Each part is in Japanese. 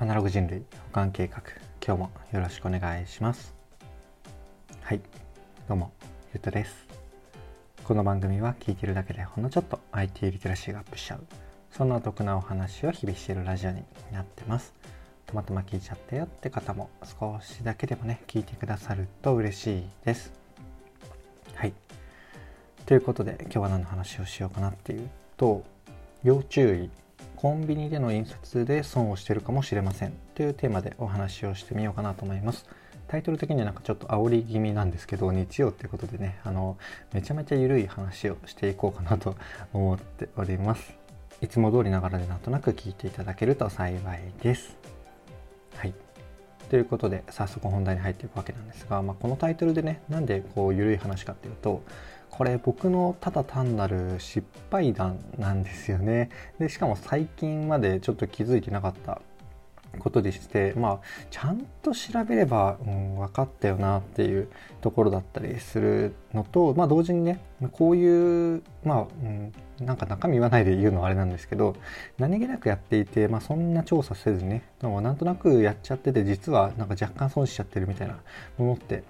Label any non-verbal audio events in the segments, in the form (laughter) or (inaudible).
アナログ人類保管計画。今日もよろしくお願いします。はい。どうもゆうとです。この番組は聞いてるだけでほんのちょっと IT リテラシーがアップしちゃう。そんなお得なお話を日々しているラジオになってます。たまたま聞いちゃったよって方も少しだけでもね聞いてくださると嬉しいです。はい。ということで今日は何の話をしようかなっていうと要注意。コンビニでの印刷で損をしてるかもしれませんというテーマでお話をしてみようかなと思います。タイトル的にはなんかちょっと煽り気味なんですけど日曜っていうことでねあのめちゃめちゃ緩い話をしていこうかなと思っております。いつも通りながらでなんとなく聞いていただけると幸いです。はい。ということで早速本題に入っていくわけなんですが、まあ、このタイトルでねなんでこう緩い話かっていうとこれ僕のただ単なる失敗談なんですよね。でしかも最近までちょっと気づいてなかったことでしてまあちゃんと調べれば、うん、分かったよなっていうところだったりするのとまあ同時にねこういうまあ、うん、なんか中身言わないで言うのはあれなんですけど何気なくやっていて、まあ、そんな調査せずにねなんとなくやっちゃってて実はなんか若干損しちゃってるみたいなものって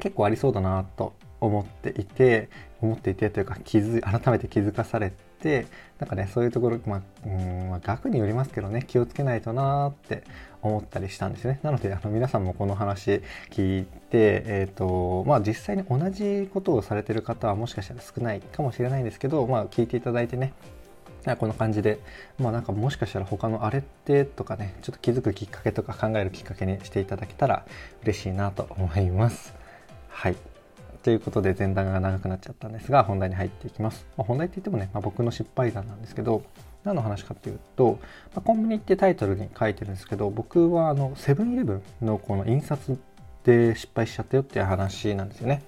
結構ありそうだなと思っていて思っていてというか気づ改めて気づかされてなんかねそういうところ、まあ、うんまあ、額によりますけどね気をつけないとなーって思ったりしたんですねなのであの皆さんもこの話聞いて、えーとまあ、実際に同じことをされてる方はもしかしたら少ないかもしれないんですけど、まあ、聞いていただいてねこんな感じで、まあなんかもしかしたら他のあれってとかね、ちょっと気づくきっかけとか考えるきっかけにしていただけたら嬉しいなと思います。はい。ということで前段が長くなっちゃったんですが本題に入っていきます、まあ、本題って言ってもね、まあ、僕の失敗談なんですけど何の話かっていうと、まあ、コンビニってタイトルに書いてるんですけど僕はあのセブンイレブンのこの印刷で失敗しちゃったよっていう話なんですよね。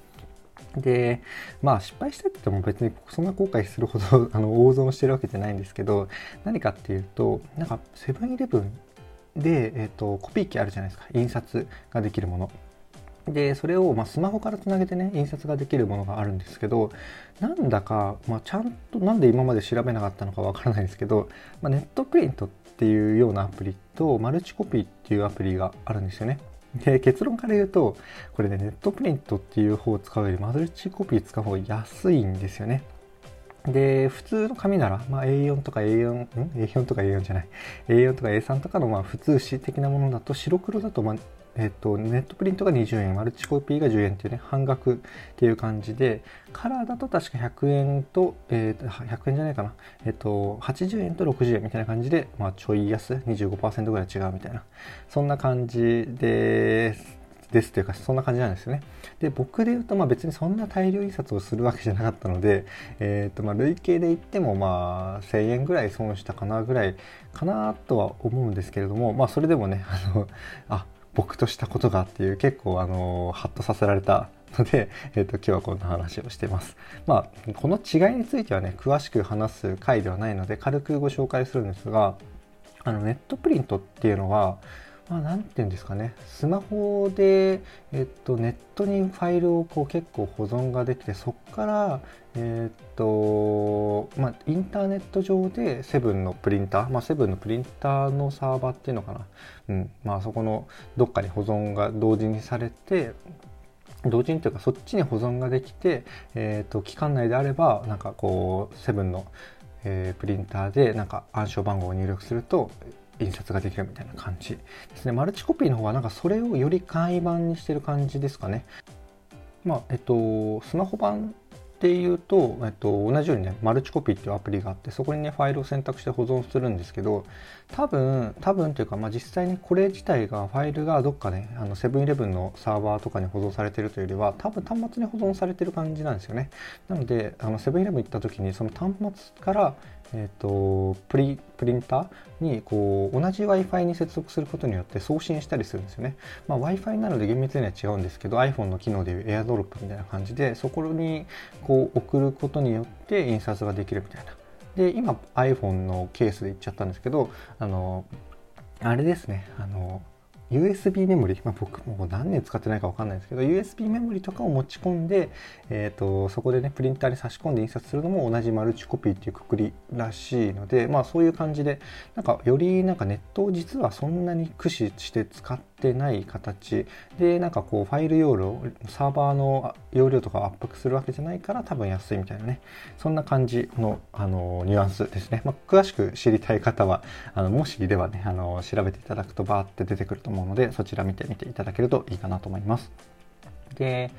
でまあ失敗したって言っても別にそんな後悔するほど (laughs) あの大損してるわけじゃないんですけど何かっていうとなんかセブンイレブンで、えーとコピー機あるじゃないですか。印刷ができるもの。でそれをまスマホからつなげてね印刷ができるものがあるんですけどなんだか、まあ、ちゃんとなんで今まで調べなかったのかわからないですけど、まあ、ネットプリントっていうようなアプリとマルチコピーっていうアプリがあるんですよね。で結論から言うとこれねネットプリントっていう方を使うよりマルチコピー使う方が安いんですよね。で、普通の紙なら、まあ、A4 とか A4、ん ?A4 とか A4 じゃない。A4 とか A3 とかのまあ普通紙的なものだと白黒だとまあえっと、ネットプリントが20円、マルチコピーが10円っていうね、半額っていう感じで、カラーだと確か100円と、えー、100円じゃないかな、えっと、80円と60円みたいな感じで、まあ、ちょい安、25%ぐらい違うみたいな、そんな感じです。ですというか、そんな感じなんですよね。で、僕で言うと、まあ別にそんな大量印刷をするわけじゃなかったので、えっ、ー、と、まあ累計で言っても、まあ1000円ぐらい損したかなぐらいかなとは思うんですけれども、まあそれでもね、あの、あ、僕としたことがっていう結構あのハッとさせられたので、(laughs) えっ、と今日はこんな話をしてます。まあこの違いについてはね詳しく話す回ではないので軽くご紹介するんですがあのネットプリントっていうのはまあ、なんて言うんですかね。スマホで、えっと、ネットにファイルをこう結構保存ができてそこから、えっとまあ、インターネット上でセブンのプリンター、まあ、セブンのプリンターのサーバーっていうのかな、うん。まあ、そこのどっかに保存が同時にされて同時にというかそっちに保存ができて、えーと、期間内であればなんかこうセブンの、えー、プリンターでなんか暗証番号を入力すると印刷ができるみたいな感じですね。マルチコピーの方はなんかそれをより簡易版にしてる感じですかね。まあ、えっと、スマホ版っていうと、えっと、同じようにね、マルチコピーっていうアプリがあって、そこにね、ファイルを選択して保存するんですけど、多分、多分というか、まあ、実際にこれ自体が、ファイルがどっかね、あの、セブンイレブンのサーバーとかに保存されてるというよりは、多分端末に保存されてる感じなんですよね。なので、あの、セブンイレブン行った時に、その端末から、えーと、プリプリンターにこう同じ Wi-Fi に接続することによって送信したりするんですよね。まあ、Wi-Fi なので厳密には違うんですけど iPhone の機能でいう AirDrop みたいな感じでそこにこう送ることによって印刷ができるみたいな。で今 iPhone のケースで言っちゃったんですけどあのあれですねあの USB メモリ、まあ、僕もう何年使ってないか分かんないですけど USB メモリとかを持ち込んで、えーと、そこでねプリンターに差し込んで印刷するのも同じマルチコピーっていうくくりらしいのでまあそういう感じでなんかよりなんかネットを実はそんなに駆使して使ってってない形。でなんかこうファイル容量サーバーの容量とかを圧迫するわけじゃないから多分安いみたいなね。そんな感じのあのニュアンスですね、まあ、詳しく知りたい方はあのもしではねあの調べていただくとバーって出てくると思うのでそちら見てみていただけるといいかなと思います。で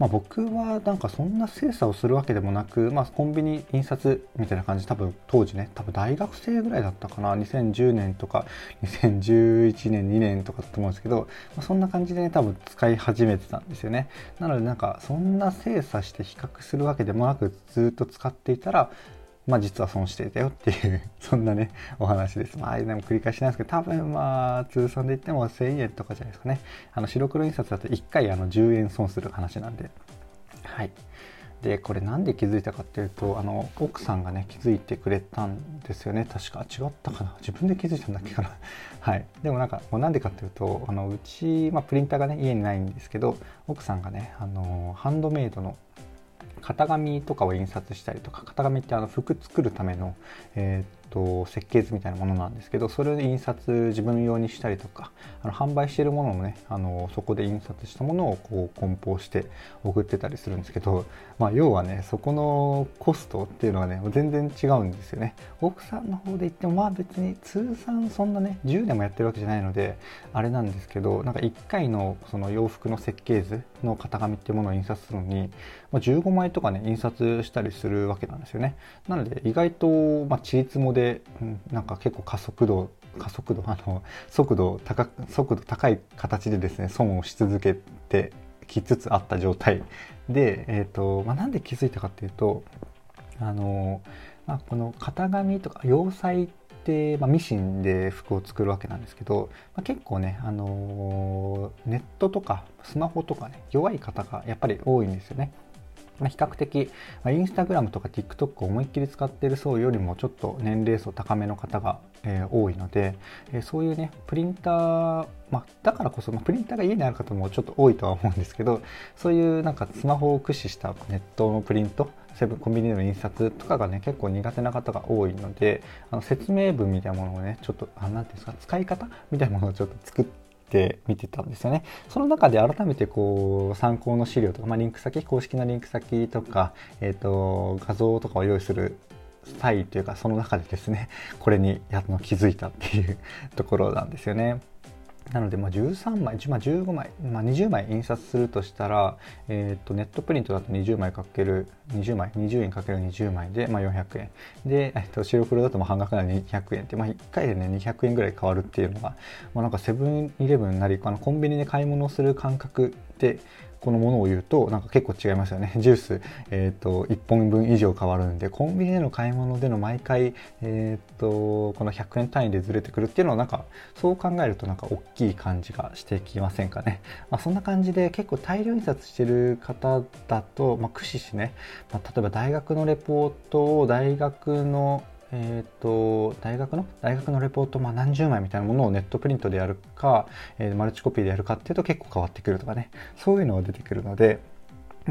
まあ、僕はなんかそんな精査をするわけでもなく、まあ、コンビニ印刷みたいな感じ多分当時ね多分大学生ぐらいだったかな。2010年とか2011年2年とかだと思うんですけど、まあ、そんな感じでね多分使い始めてたんですよね。なのでなんかそんな精査して比較するわけでもなくずっと使っていたらまあ実は損していたよっていう (laughs) そんなね、お話です。まあ、でも繰り返しなんですけど、多分まあ、通算で言っても1000円とかじゃないですかね。あの、白黒印刷だと1回あの10円損する話なんで。はい。で、これなんで気づいたかっていうと、あの、奥さんがね、気づいてくれたんですよね。確か。違ったかな自分で気づいたんだっけかな (laughs) はい。でもなんか、もうなんでかっていうと、あの、うち、まあ、プリンターがね、家にないんですけど、奥さんがね、あの、ハンドメイドの型紙とかを印刷したりとか型紙ってあの服作るための、えー、と設計図みたいなものなんですけどそれを印刷自分用にしたりとかあの販売しているものもねあのそこで印刷したものをこう梱包して送ってたりするんですけど、まあ、要はねそこのコストっていうのはね全然違うんですよね。奥さんの方で言ってもまあ別に通算そんなね10年もやってるわけじゃないのであれなんですけどなんか1回のその洋服の設計図の型紙っていうものを印刷するのに、まあ、15枚とかね印刷したりするわけなんですよね。なので意外と、ちりつもで、うん、なんか結構加速度加速度 (laughs) あの速度高速度高い形でですね損をし続けてきつつあった状態で、えーとまあ、なんで気づいたかっていうとあの、まあ、この型紙とか洋裁って、まあ、ミシンで服を作るわけなんですけど、まあ、結構ね、あのネットとかスマホとかね弱い方がやっぱり多いんですよね。ま、比較的、まあ、インスタグラムとか TikTok を思いっきり使っている層よりもちょっと年齢層高めの方が、え、多いので、え、そういうねプリンター、まあ、だからこそ、ま、プリンターが家にある方もちょっと多いとは思うんですけどそういうなんかスマホを駆使したネットのプリントセブンコンビニでの印刷とかがね結構苦手な方が多いのであの説明文みたいなものをねちょっと何ていうんですか使い方みたいなものをちょっと作ってて見てたんですよね。その中で改めてこう参考の資料とか、まあ、リンク先、公式なリンク先とか、えっ、ー、と、画像とかを用意する際というか、その中でですね、これにやっと気づいたっていうところなんですよね。なので、まあ、13枚、まあ、15枚、まあ、20枚印刷するとしたら、えー、とネットプリントだと20枚かける20枚20円かける20枚で、まあ、400円。で、えー、と白黒だとまあ半額なら200円って、まあ、1回でね200円ぐらい変わるっていうのが、まあ、なんかセブンイレブンなりあのコンビニで買い物する感覚でこのものを言うとなんか結構違いますよね。(laughs) ジュース、えーと、1本分以上変わるんでコンビニでの買い物での毎回、えーと、この100円単位でずれてくるっていうのはなんかそう考えるとなんか大きい感じがしてきませんかね。まあ、そんな感じで結構大量印刷してる方だと、まあ、駆使しね、まあ、例えば大学のレポートを大学のえーと、大学の？大学のレポート、まあ、何十枚みたいなものをネットプリントでやるか、えー、マルチコピーでやるかっていうと結構変わってくるとかね。そういうのが出てくるので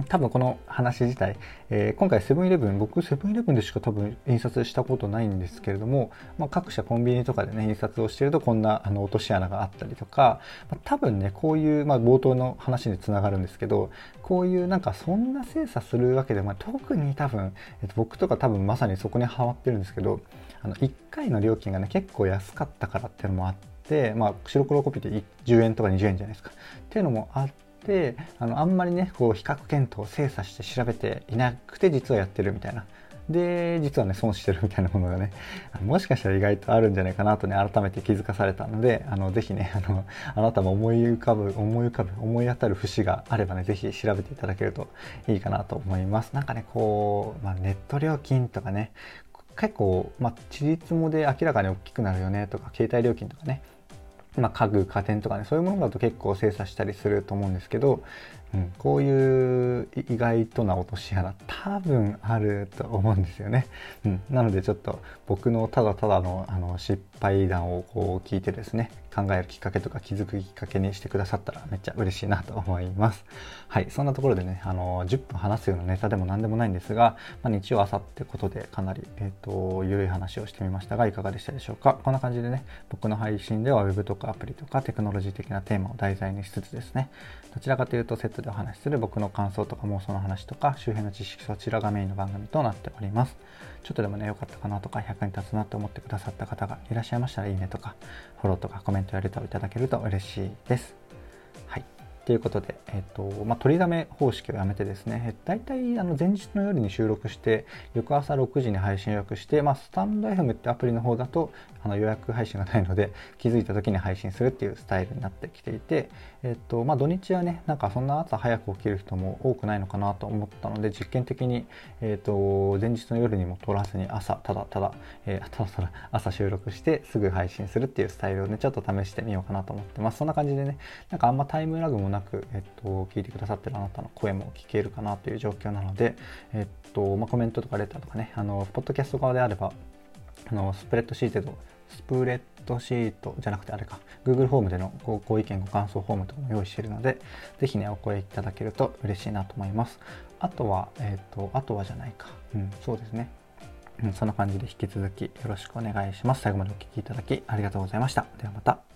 多分この話自体、えー、今回セブンイレブン、僕セブンイレブンでしか多分印刷したことないんですけれども、まあ、各社コンビニとかでね、印刷をしてるとこんなあの落とし穴があったりとか、まあ、多分ね、こういう、まあ、冒頭の話につながるんですけど、こういうなんかそんな精査するわけで、まあ、特に多分、えっと、僕とか多分まさにそこにハマってるんですけど、あの1回の料金がね、結構安かったからっていうのもあって、まあ、白黒コピーって10円とか20円じゃないですか。っていうのもあって、であのあんまりねこう比較検討精査して調べていなくて実はやってるみたいな。で実はね損してるみたいなものがねもしかしたら意外とあるんじゃないかなとね改めて気づかされたのであのぜひねあのあなたも思い浮かぶ思い浮かぶ思い当たる節があればねぜひ調べていただけるといいかなと思います。なんかねこう、まあ、ネット料金とかね結構、まあ、地立もで明らかに大きくなるよねとか携帯料金とかねまあ、家具家電とかねそういうものだと結構精査したりすると思うんですけどうん、こういう意外とな落とし穴多分あると思うんですよね。うん、なのでちょっと僕のただただのあの失敗談をこう聞いてですね考えるきっかけとか気づくきっかけにしてくださったらめっちゃ嬉しいなと思います。(laughs) はい、そんなところでね、あの10分話すようなネタでも何でもないんですが、まあ、日曜朝ってことでかなり、えーと、緩い話をしてみましたがいかがでしたでしょうか？こんな感じでね、僕の配信では Web とかアプリとかテクノロジー的なテーマを題材にしつつですね、どちらかというとセットでお話しする僕の感想とか妄想の話とか周辺の知識そちらがメインの番組となっております。ちょっとでもね、良かったかなとか役に立つなと思ってくださった方がいらっしゃいましたらいいねとか、フォローとかコメントやレターをいただけると嬉しいです。はい。ということで、えっ、と、まあ、取りだめ方式をやめてですね、大体あの前日の夜に収録して、翌朝6時に配信予約して、まあ、スタンド FM ってアプリの方だとあの予約配信がないので、気づいた時に配信するっていうスタイルになってきていて、えっ、と、まあ、土日はね、なんかそんな朝早く起きる人も多くないのかなと思ったので、実験的に、えっ、と、前日の夜にも撮らずに朝、ただただ、えー、(laughs) ただただ朝収録してすぐ配信するっていうスタイルをね、ちょっと試してみようかなと思ってます。そんな感じでね、なんかあんまタイムラグもなく、えっ、と、聞いてくださってるあなたの声も聞けるかなという状況なので、えっ、と、まあ、コメントとかレターとかね、あの、ポッドキャスト側であれば、あの、スプレッドシートスプレッドシートじゃなくてあれか、Google フォームでのご意見、ご感想フォームとかも用意しているので、ぜひね、お声いただけると嬉しいなと思います。あとは、えっ、ー、と、あとはじゃないか。うん、そうですね。うん、そんな感じで引き続きよろしくお願いします。最後までお聴きいただきありがとうございました。ではまた。